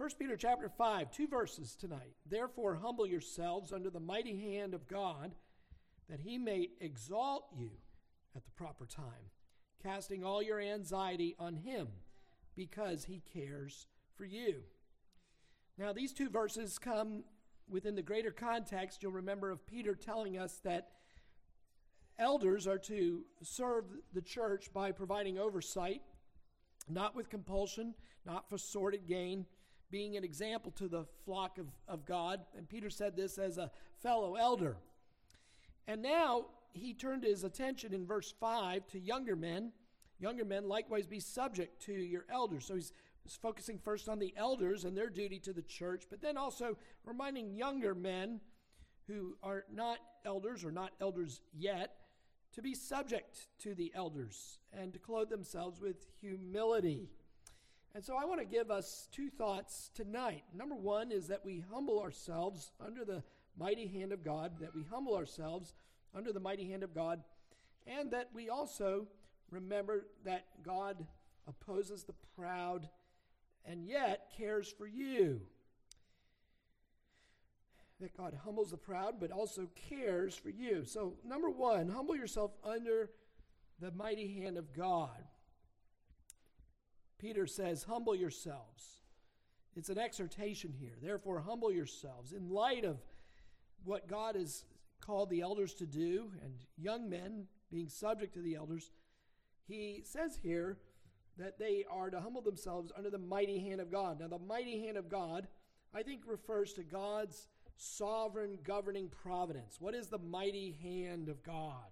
1 Peter chapter 5, two verses tonight. Therefore, humble yourselves under the mighty hand of God, that he may exalt you at the proper time, casting all your anxiety on him, because he cares for you. Now, these two verses come within the greater context, you'll remember, of Peter telling us that elders are to serve the church by providing oversight, not with compulsion, not for sordid gain, being an example to the flock of, of God. And Peter said this as a fellow elder. And now he turned his attention in verse 5 to younger men. Younger men likewise be subject to your elders. So he's is focusing first on the elders and their duty to the church, but then also reminding younger men who are not elders or not elders yet to be subject to the elders and to clothe themselves with humility. And so I want to give us two thoughts tonight. Number one is that we humble ourselves under the mighty hand of God, that we humble ourselves under the mighty hand of God, and that we also remember that God opposes the proud and yet cares for you. That God humbles the proud, but also cares for you. So, number one, humble yourself under the mighty hand of God. Peter says, Humble yourselves. It's an exhortation here. Therefore, humble yourselves in light of what God has called the elders to do and young men being subject to the elders. He says here, that they are to humble themselves under the mighty hand of God. Now, the mighty hand of God, I think, refers to God's sovereign governing providence. What is the mighty hand of God?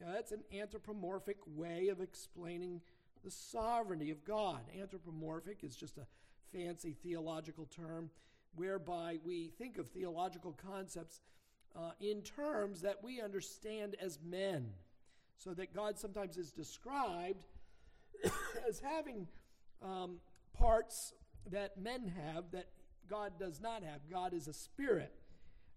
That's an anthropomorphic way of explaining the sovereignty of God. Anthropomorphic is just a fancy theological term whereby we think of theological concepts uh, in terms that we understand as men. So that God sometimes is described as having um, parts that men have that God does not have. God is a spirit,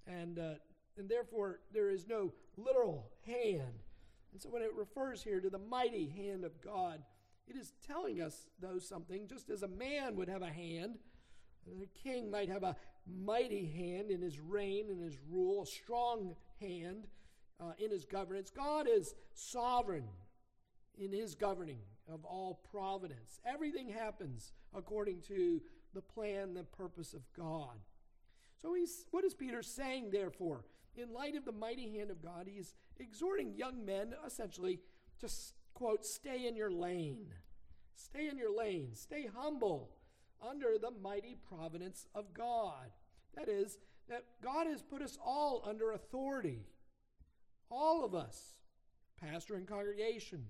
and uh, and therefore there is no literal hand. And so when it refers here to the mighty hand of God, it is telling us though something. Just as a man would have a hand, the king might have a mighty hand in his reign and his rule, a strong hand uh, in his governance. God is sovereign in his governing of all providence. Everything happens according to the plan, the purpose of God. So he's what is Peter saying therefore? In light of the mighty hand of God, he's exhorting young men essentially to quote, stay in your lane. Stay in your lane. Stay humble under the mighty providence of God. That is, that God has put us all under authority. All of us, pastor and congregation,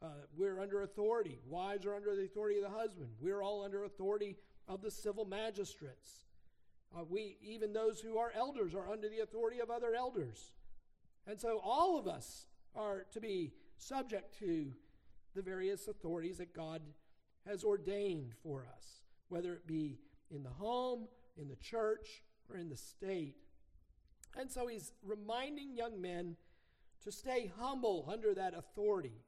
uh, we're under authority. Wives are under the authority of the husband. We're all under authority of the civil magistrates. Uh, we, even those who are elders, are under the authority of other elders. And so all of us are to be subject to the various authorities that God has ordained for us, whether it be in the home, in the church, or in the state. And so he's reminding young men to stay humble under that authority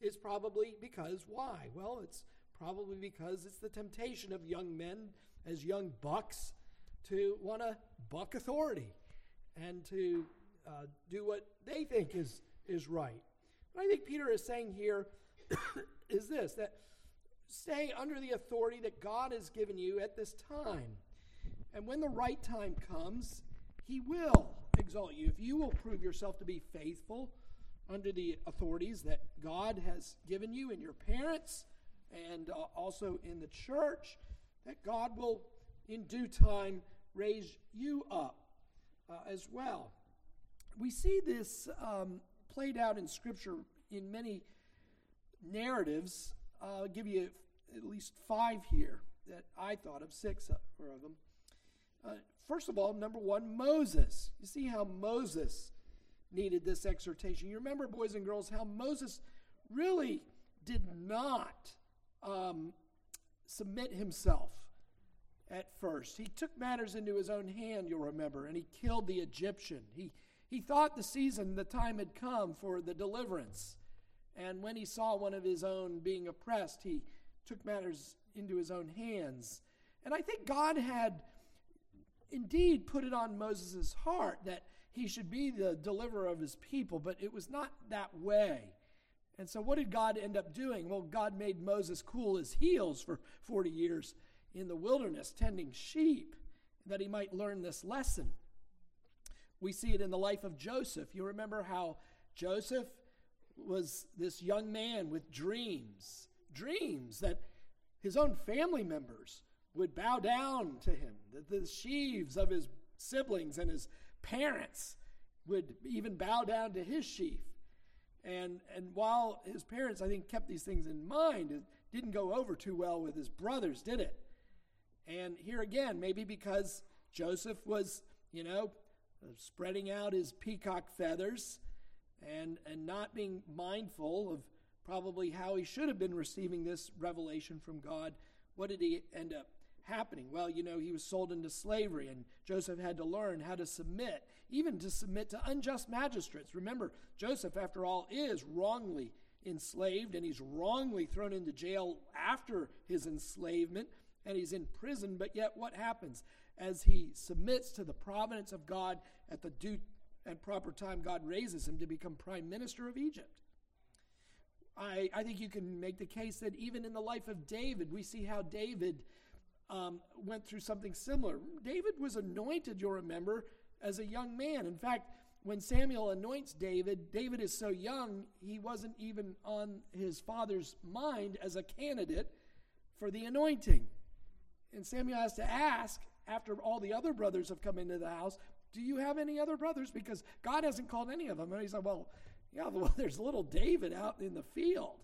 is probably because why? Well, it's probably because it's the temptation of young men as young bucks to want to buck authority and to uh, do what they think is, is right. What I think Peter is saying here is this that stay under the authority that God has given you at this time. And when the right time comes, he will exalt you. If you will prove yourself to be faithful, under the authorities that God has given you in your parents and uh, also in the church, that God will in due time raise you up uh, as well. We see this um, played out in Scripture in many narratives. I'll give you at least five here that I thought of, six of them. Uh, first of all, number one, Moses. You see how Moses needed this exhortation. You remember, boys and girls, how Moses really did not um, submit himself at first. He took matters into his own hand, you'll remember, and he killed the Egyptian. He, he thought the season, the time had come for the deliverance. And when he saw one of his own being oppressed, he took matters into his own hands. And I think God had indeed put it on Moses' heart that he should be the deliverer of his people, but it was not that way. And so, what did God end up doing? Well, God made Moses cool his heels for 40 years in the wilderness, tending sheep, that he might learn this lesson. We see it in the life of Joseph. You remember how Joseph was this young man with dreams, dreams that his own family members would bow down to him, that the sheaves of his siblings and his parents would even bow down to his sheaf. And, and while his parents, I think, kept these things in mind, it didn't go over too well with his brothers, did it? And here again, maybe because Joseph was, you know, spreading out his peacock feathers and, and not being mindful of probably how he should have been receiving this revelation from God, what did he end up happening? Well, you know, he was sold into slavery, and Joseph had to learn how to submit, even to submit to unjust magistrates. Remember, Joseph, after all, is wrongly enslaved, and he's wrongly thrown into jail after his enslavement, and he's in prison. But yet, what happens? As he submits to the providence of God at the due and proper time, God raises him to become prime minister of Egypt. I, I think you can make the case that even in the life of David, we see how David um, went through something similar. David was anointed, you'll remember, as a young man. In fact, when Samuel anoints David, David is so young, he wasn't even on his father's mind as a candidate for the anointing. And Samuel has to ask, after all the other brothers have come into the house, Do you have any other brothers? Because God hasn't called any of them. And he said, Well, yeah, well, there's little David out in the field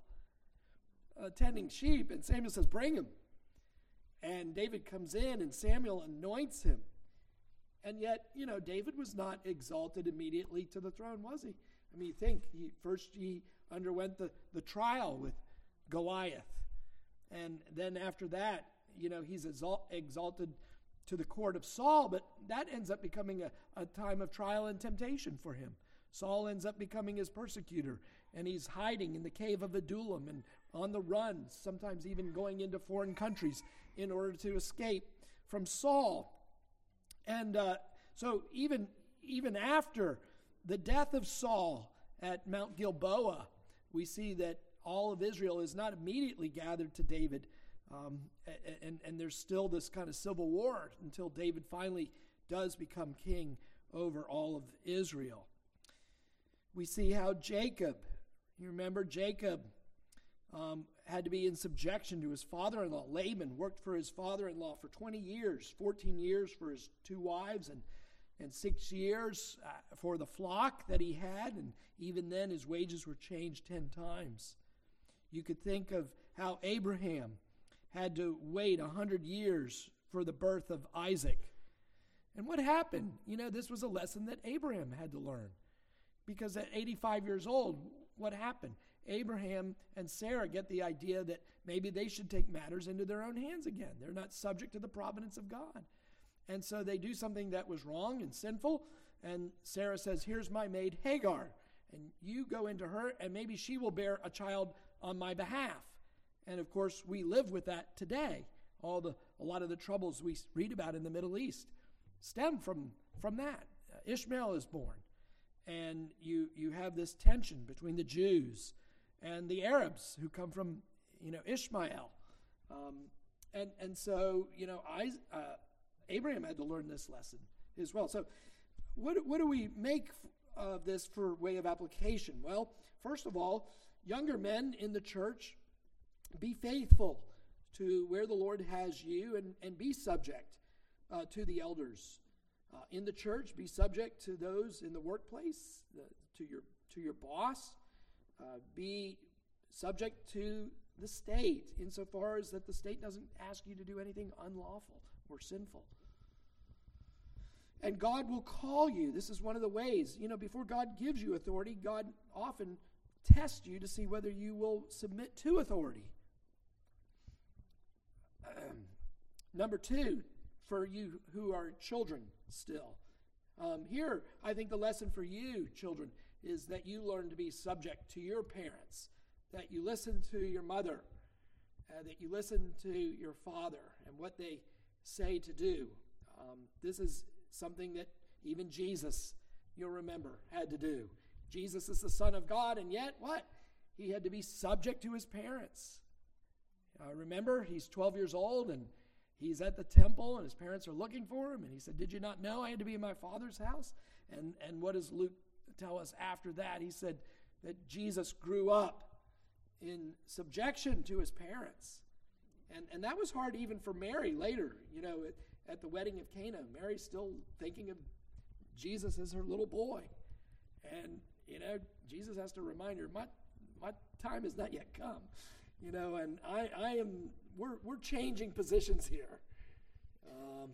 uh, tending sheep. And Samuel says, Bring him. And David comes in and Samuel anoints him. And yet, you know, David was not exalted immediately to the throne, was he? I mean, think he first he underwent the, the trial with Goliath. And then after that, you know, he's exalted to the court of Saul, but that ends up becoming a, a time of trial and temptation for him. Saul ends up becoming his persecutor, and he's hiding in the cave of Adullam and on the run, sometimes even going into foreign countries in order to escape from Saul. And uh, so, even, even after the death of Saul at Mount Gilboa, we see that all of Israel is not immediately gathered to David. Um, and, and there's still this kind of civil war until David finally does become king over all of Israel. We see how Jacob, you remember Jacob, um, had to be in subjection to his father in law. Laban worked for his father in law for 20 years 14 years for his two wives, and, and six years uh, for the flock that he had. And even then, his wages were changed 10 times. You could think of how Abraham had to wait 100 years for the birth of Isaac. And what happened? You know, this was a lesson that Abraham had to learn. Because at 85 years old, what happened? Abraham and Sarah get the idea that maybe they should take matters into their own hands again. They're not subject to the providence of God. And so they do something that was wrong and sinful. And Sarah says, Here's my maid Hagar. And you go into her, and maybe she will bear a child on my behalf. And of course, we live with that today. All the, a lot of the troubles we read about in the Middle East stem from, from that. Ishmael is born. And you, you have this tension between the Jews and the Arabs who come from, you know, Ishmael. Um, and, and so, you know, I, uh, Abraham had to learn this lesson as well. So, what, what do we make of this for way of application? Well, first of all, younger men in the church, be faithful to where the Lord has you and, and be subject uh, to the elders. Uh, in the church, be subject to those in the workplace, the, to your to your boss, uh, be subject to the state insofar as that the state doesn't ask you to do anything unlawful or sinful. And God will call you. This is one of the ways. You know, before God gives you authority, God often tests you to see whether you will submit to authority. Number two, for you who are children still. Um, here, I think the lesson for you, children, is that you learn to be subject to your parents, that you listen to your mother, uh, that you listen to your father and what they say to do. Um, this is something that even Jesus, you'll remember, had to do. Jesus is the Son of God, and yet what? He had to be subject to his parents. Uh, remember, he's 12 years old and he's at the temple, and his parents are looking for him. And he said, Did you not know I had to be in my father's house? And, and what does Luke tell us after that? He said that Jesus grew up in subjection to his parents. And, and that was hard even for Mary later, you know, at, at the wedding of Cana. Mary's still thinking of Jesus as her little boy. And, you know, Jesus has to remind her, my, my time has not yet come. You know, and I, I am, we're, we're changing positions here. Um,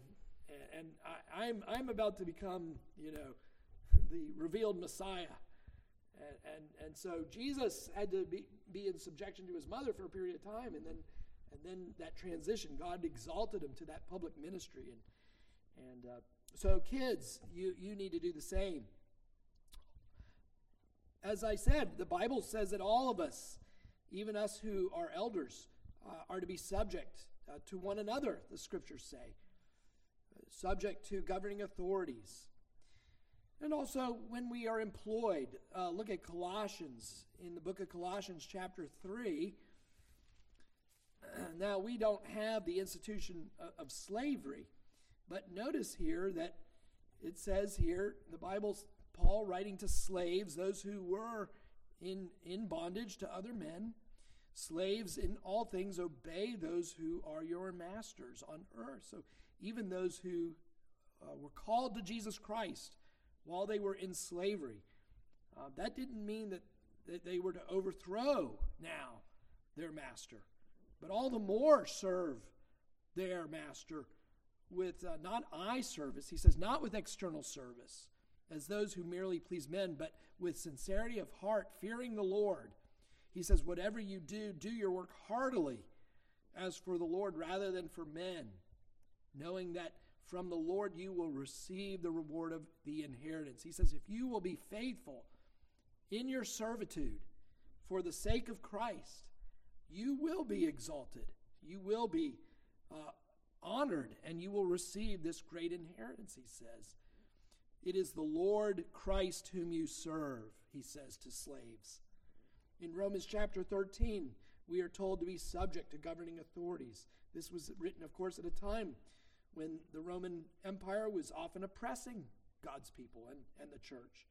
and, I, I'm, I'm about to become, you know, the revealed Messiah. And, and, and so Jesus had to be, be in subjection to his mother for a period of time, and then, and then that transition, God exalted him to that public ministry. And, and uh, so, kids, you, you need to do the same. As I said, the Bible says that all of us, even us who are elders, uh, are to be subject uh, to one another, the scriptures say, subject to governing authorities. And also, when we are employed, uh, look at Colossians, in the book of Colossians, chapter 3. Now, we don't have the institution of slavery, but notice here that it says here, the Bible's Paul writing to slaves, those who were in, in bondage to other men. Slaves, in all things, obey those who are your masters on earth. So, even those who uh, were called to Jesus Christ while they were in slavery. Uh, that didn't mean that, that they were to overthrow now their master, but all the more serve their master with uh, not eye service. He says, not with external service, as those who merely please men, but with sincerity of heart, fearing the Lord. He says, whatever you do, do your work heartily, as for the Lord rather than for men, knowing that from the Lord you will receive the reward of the inheritance. He says, If you will be faithful in your servitude for the sake of Christ, you will be exalted. You will be uh, honored, and you will receive this great inheritance, he says. It is the Lord Christ whom you serve, he says to slaves. In Romans chapter 13, we are told to be subject to governing authorities. This was written, of course, at a time when the Roman Empire was often oppressing God's people and, and the church.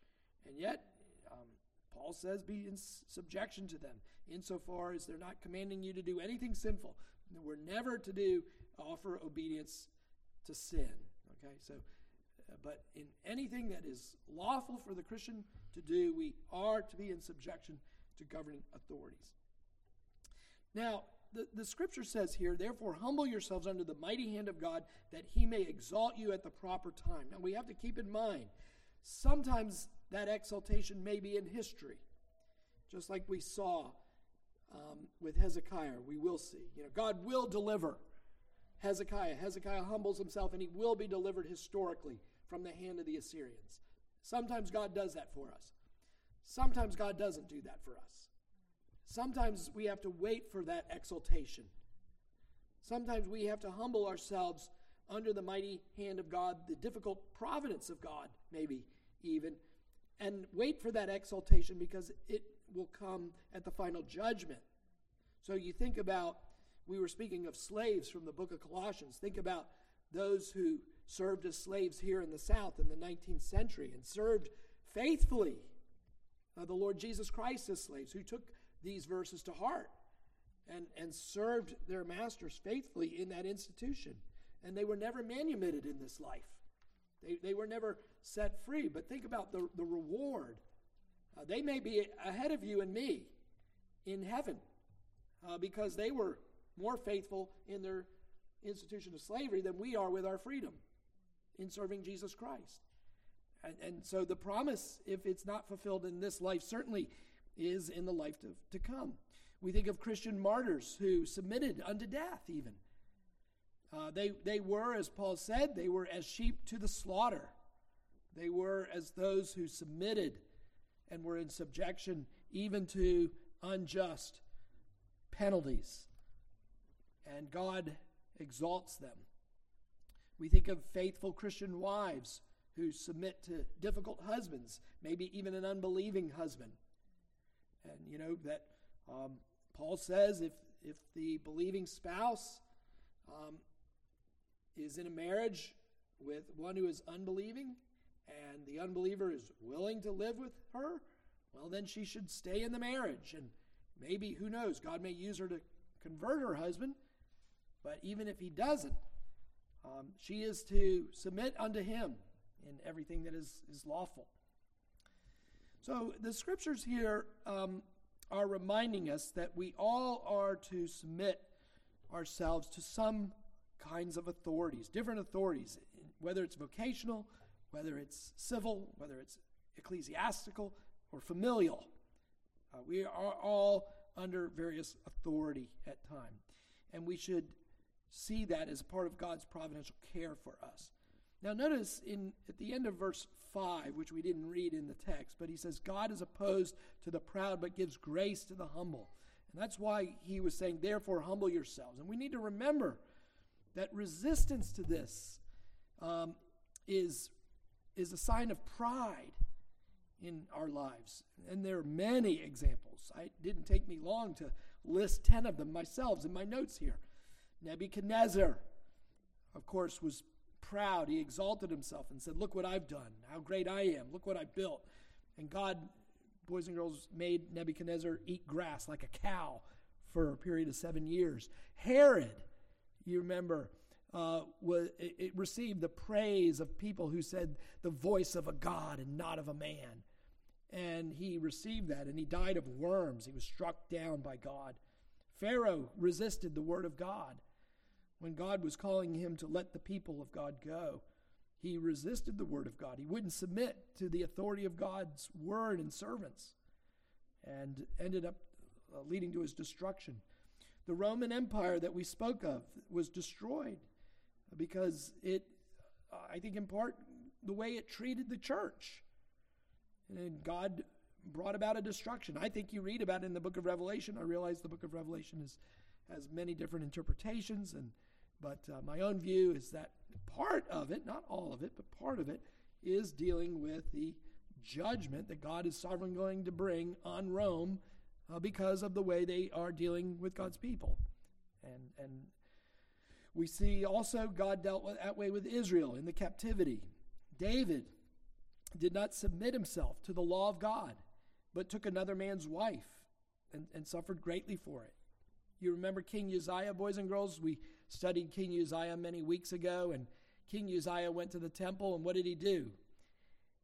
And yet, um, Paul says, be in subjection to them, insofar as they're not commanding you to do anything sinful. We're never to do offer obedience to sin. Okay, so, but in anything that is lawful for the Christian to do, we are to be in subjection to governing authorities. Now, the, the scripture says here, therefore, humble yourselves under the mighty hand of God that he may exalt you at the proper time. Now, we have to keep in mind, sometimes that exaltation may be in history, just like we saw um, with Hezekiah. We will see. You know, God will deliver Hezekiah. Hezekiah humbles himself, and he will be delivered historically from the hand of the Assyrians. Sometimes God does that for us. Sometimes God doesn't do that for us. Sometimes we have to wait for that exaltation. Sometimes we have to humble ourselves under the mighty hand of God, the difficult providence of God, maybe even, and wait for that exaltation because it will come at the final judgment. So you think about, we were speaking of slaves from the book of Colossians. Think about those who served as slaves here in the South in the 19th century and served faithfully uh, the Lord Jesus Christ as slaves, who took these verses to heart and, and served their masters faithfully in that institution. And they were never manumitted in this life, they, they were never set free. But think about the, the reward. Uh, they may be ahead of you and me in heaven uh, because they were more faithful in their institution of slavery than we are with our freedom in serving Jesus Christ. And, and so the promise, if it's not fulfilled in this life, certainly is in the life to, to come. We think of Christian martyrs who submitted unto death, even. Uh, they, they were, as Paul said, they were as sheep to the slaughter. They were as those who submitted and were in subjection even to unjust penalties. And God exalts them. We think of faithful Christian wives who submit to difficult husbands, maybe even an unbelieving husband. And you know that um, Paul says if if the believing spouse um, is in a marriage with one who is unbelieving, and the unbeliever is willing to live with her, well, then she should stay in the marriage. And maybe, who knows, God may use her to convert her husband. But even if he doesn't, um, she is to submit unto him in everything that is, is lawful. So the scriptures here um, are reminding us that we all are to submit ourselves to some kinds of authorities, different authorities, whether it's vocational, whether it's civil, whether it's ecclesiastical, or familial. Uh, we are all under various authority at time. And we should see that as part of God's providential care for us. Now notice in at the end of verse 5, which we didn't read in the text, but he says God is opposed to the proud but gives grace to the humble. And that's why he was saying therefore humble yourselves. And we need to remember that resistance to this um, is is a sign of pride in our lives. And there are many examples. It didn't take me long to list 10 of them myself in my notes here. Nebuchadnezzar, of course, was proud. He exalted himself and said, Look what I've done, how great I am, look what I built. And God, boys and girls, made Nebuchadnezzar eat grass like a cow for a period of seven years. Herod, you remember, uh, was, it, it received the praise of people who said the voice of a God and not of a man. And he received that, and he died of worms. He was struck down by God. Pharaoh resisted the word of God. When God was calling him to let the people of God go, he resisted the word of God. He wouldn't submit to the authority of God's word and servants, and ended up uh, leading to his destruction. The Roman Empire that we spoke of was destroyed because it, I think, in part, the way it treated the church. And God brought about a destruction. I think you read about it in the book of Revelation. I realize the book of Revelation is, has many different interpretations, and but uh, my own view is that part of it, not all of it, but part of it, is dealing with the judgment that God is sovereignly going to bring on Rome uh, because of the way they are dealing with God's people. And, and we see also God dealt with, that way with Israel in the captivity. David did not submit himself to the law of God, but took another man's wife and, and suffered greatly for it. You remember King Uzziah, boys and girls? We studied King Uzziah many weeks ago, and King Uzziah went to the temple, and what did he do?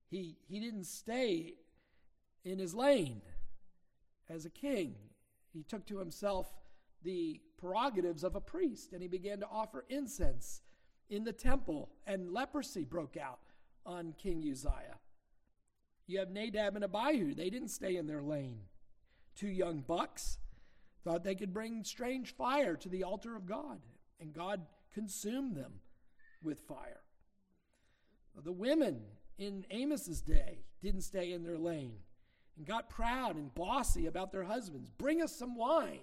He, he didn't stay in his lane as a king. He took to himself the prerogatives of a priest, and he began to offer incense in the temple, and leprosy broke out on King Uzziah. You have Nadab and Abihu. They didn't stay in their lane. Two young bucks thought they could bring strange fire to the altar of God, and God consumed them with fire. The women in Amos's day didn't stay in their lane and got proud and bossy about their husbands. Bring us some wine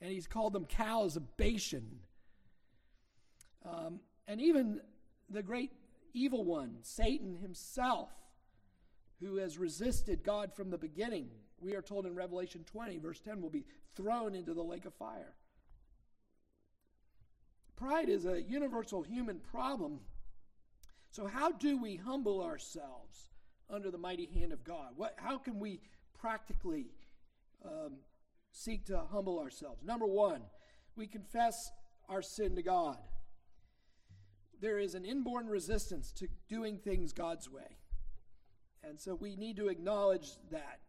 and he's called them cows of Bashan. Um, and even the great evil one, Satan himself, who has resisted God from the beginning, we are told in Revelation 20, verse 10, will be thrown into the lake of fire. Pride is a universal human problem. So, how do we humble ourselves under the mighty hand of God? What, how can we practically um, seek to humble ourselves. Number one, we confess our sin to God. There is an inborn resistance to doing things God's way. And so we need to acknowledge that.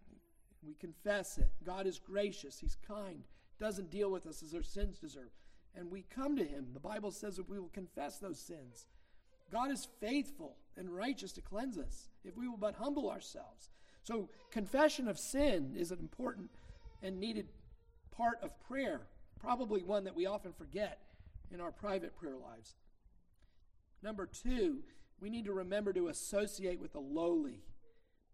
We confess it. God is gracious, He's kind, doesn't deal with us as our sins deserve. And we come to Him. The Bible says that we will confess those sins. God is faithful and righteous to cleanse us if we will but humble ourselves. So, confession of sin is an important and needed part of prayer, probably one that we often forget in our private prayer lives. Number two, we need to remember to associate with the lowly.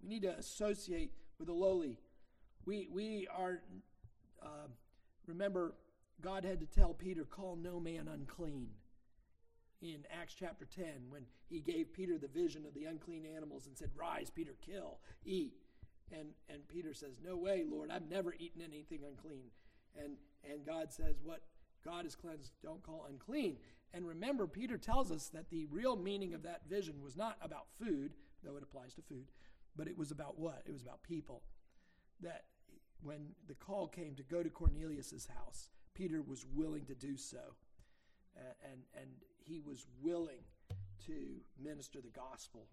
We need to associate with the lowly. We, we are, uh, remember, God had to tell Peter, call no man unclean. in Acts chapter 10 when he gave Peter the vision of the unclean animals and said, Rise, Peter, kill, eat. And, and Peter says, No way, Lord, I've never eaten anything unclean. And, and God says, What God has cleansed, don't call unclean. And remember, Peter tells us that the real meaning of that vision was not about food, though it applies to food, but it was about what? It was about people. That when the call came to go to Cornelius's house, Peter was willing to do so. And, and he was willing to minister the gospel.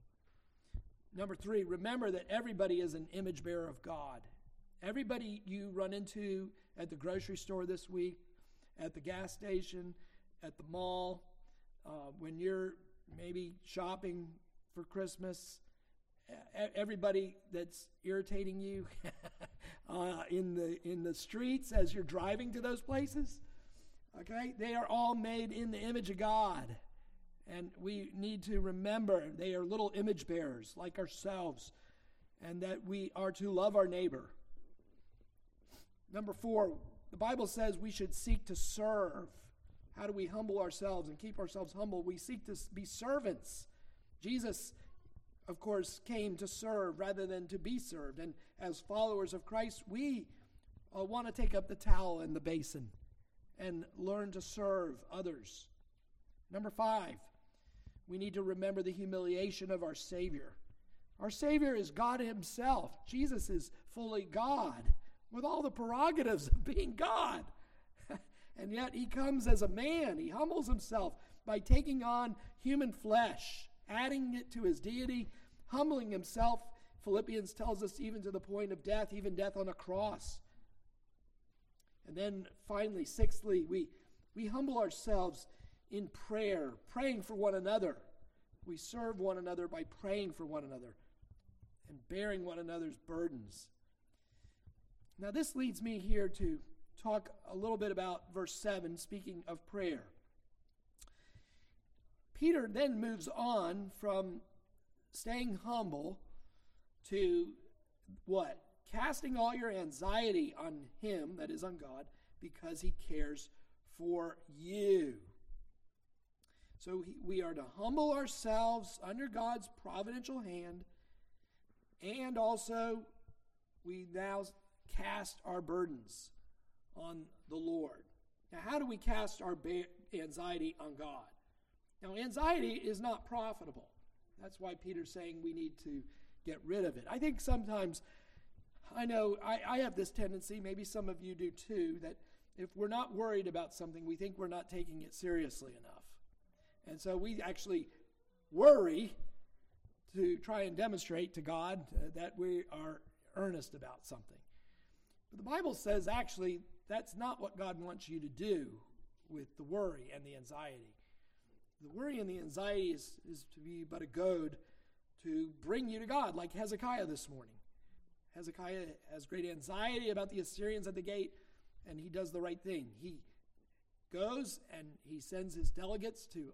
Number three, remember that everybody is an image bearer of God. Everybody you run into at the grocery store this week, at the gas station, at the mall, uh, when you're maybe shopping for Christmas, everybody that's irritating you uh, in the in the streets as you're driving to those places. Okay, they are all made in the image of God, and we need to remember they are little image bearers like ourselves, and that we are to love our neighbor. Number four, the Bible says we should seek to serve. How do we humble ourselves and keep ourselves humble? We seek to be servants. Jesus of course, came to serve rather than to be served. And as followers of Christ, we uh, want to take up the towel and the basin and learn to serve others. Number five, we need to remember the humiliation of our Savior. Our Savior is God Himself. Jesus is fully God with all the prerogatives of being God. and yet He comes as a man. He humbles Himself by taking on human flesh adding it to his deity, humbling himself. Philippians tells us even to the point of death, even death on a cross. And then finally, sixthly, we, we humble ourselves in prayer, praying for one another. We serve one another by praying for one another and bearing one another's burdens. Now, this leads me here to talk a little bit about verse 7, speaking of prayer. Peter then moves on from staying humble to what? Casting all your anxiety on Him, that is on God, because He cares for you. So we are to humble ourselves under God's providential hand, and also we now cast our burdens on the Lord. Now, how do we cast our anxiety on God? Now, anxiety is not profitable. That's why Peter's saying we need to get rid of it. I think sometimes, I know I, I have this tendency, maybe some of you do too, that if we're not worried about something, we think we're not taking it seriously enough. And so we actually worry to try and demonstrate to God uh, that we are earnest about something. But the Bible says actually that's not what God wants you to do with the worry and the anxiety the worry and the anxiety is, is to be but a goad to bring you to God, like Hezekiah this morning. Hezekiah has great anxiety about the Assyrians at the gate, and he does the right thing. He goes and he sends his delegates to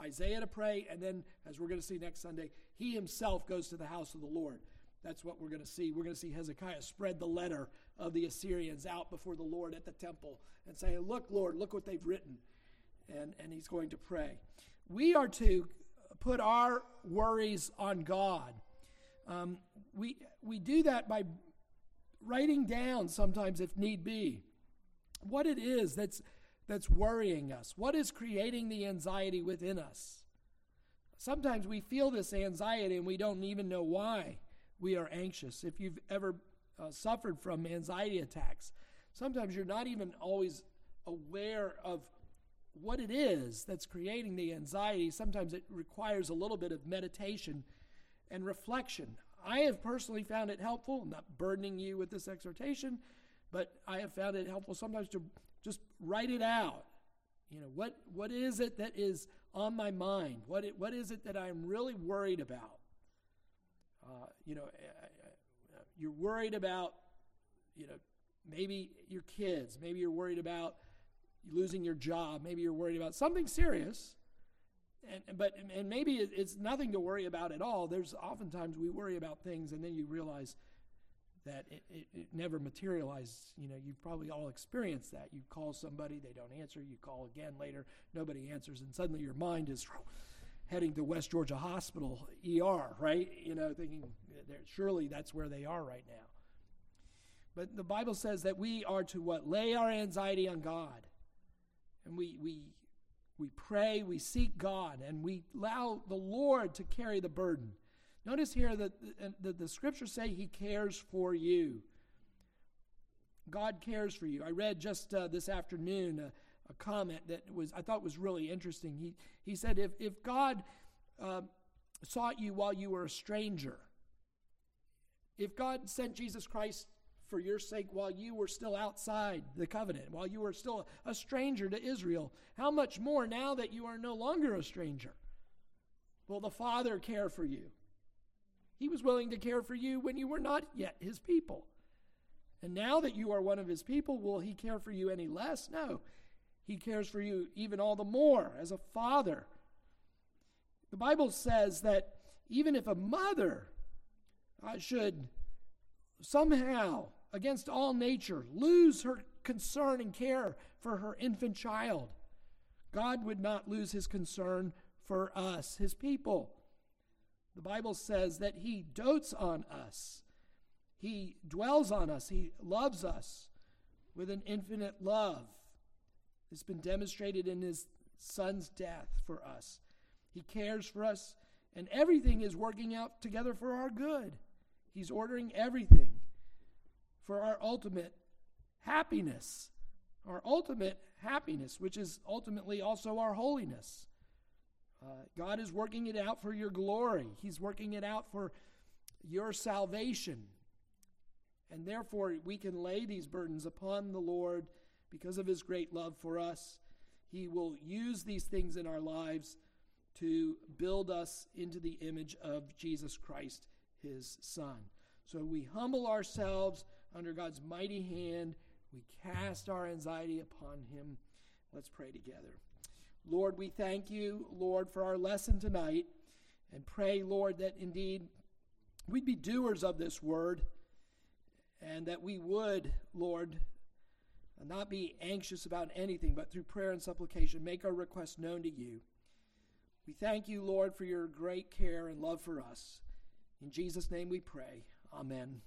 Isaiah to pray, and then, as we're going to see next Sunday, he himself goes to the house of the Lord. That's what we're going to see. We're going to see Hezekiah spread the letter of the Assyrians out before the Lord at the temple and say, Look, Lord, look what they've written and, and he's going to pray. We are to put our worries on God. Um, we, we do that by writing down sometimes, if need be, what it is that's, that's worrying us, what is creating the anxiety within us. Sometimes we feel this anxiety and we don't even know why we are anxious. If you've ever uh, suffered from anxiety attacks, sometimes you're not even always aware of what it is that's creating the anxiety. Sometimes it requires a little bit of meditation and reflection. I have personally found it helpful, I'm not burdening you with this exhortation, but I have found it helpful sometimes to just write it out. You know, what, what is it that is on my mind? What, it, what is it that I'm really worried about? Uh, you know, eh, eh, eh, you're worried about, you know, maybe your kids, maybe you're worried about losing your job, maybe you're worried about something serious, and, but and maybe it's nothing to worry about at all. There's oftentimes we worry about things and then you realize that it, it, it, never materialized. You know, you've probably all experienced that. You call somebody, they don't answer. You call again later, nobody answers, and suddenly your mind is heading to West Georgia Hospital ER, right? You know, thinking surely that's where they are right now. But the Bible says that we are to what? Lay our anxiety on God. And we, we, we pray, we seek God, and we allow the Lord to carry the burden. Notice here that the, the, the scriptures say He cares for you. God cares for you. I read just uh, this afternoon a, a, comment that was I thought was really interesting. He he said if if God uh, sought you while you were a stranger, if God sent Jesus Christ for your sake while you were still outside the covenant, while you were still a stranger to Israel, how much more now that you are no longer a stranger? Will the Father care for you? He was willing to care for you when you were not yet his people. And now that you are one of his people, will he care for you any less? No. He cares for you even all the more as a father. The Bible says that even if a mother uh, should somehow, against all nature, lose her concern and care for her infant child, God would not lose his concern for us, his people. The Bible says that he dotes on us. He dwells on us. He loves us with an infinite love. It's been demonstrated in his son's death for us. He cares for us, and everything is working out together for our good. He's ordering everything for our ultimate happiness, our ultimate happiness, which is ultimately also our holiness. Uh, God is working it out for your glory, He's working it out for your salvation. And therefore, we can lay these burdens upon the Lord because of His great love for us. He will use these things in our lives to build us into the image of Jesus Christ his Son. So we humble ourselves under God's mighty hand. We cast our anxiety upon him. Let's pray together. Lord, we thank you, Lord, for our lesson tonight. And pray, Lord, that indeed we'd be doers of this word and that we would, Lord, not be anxious about anything, but through prayer and supplication, make our requests known to you. We thank you, Lord, for your great care and love for us. In Jesus' name we pray. Amen.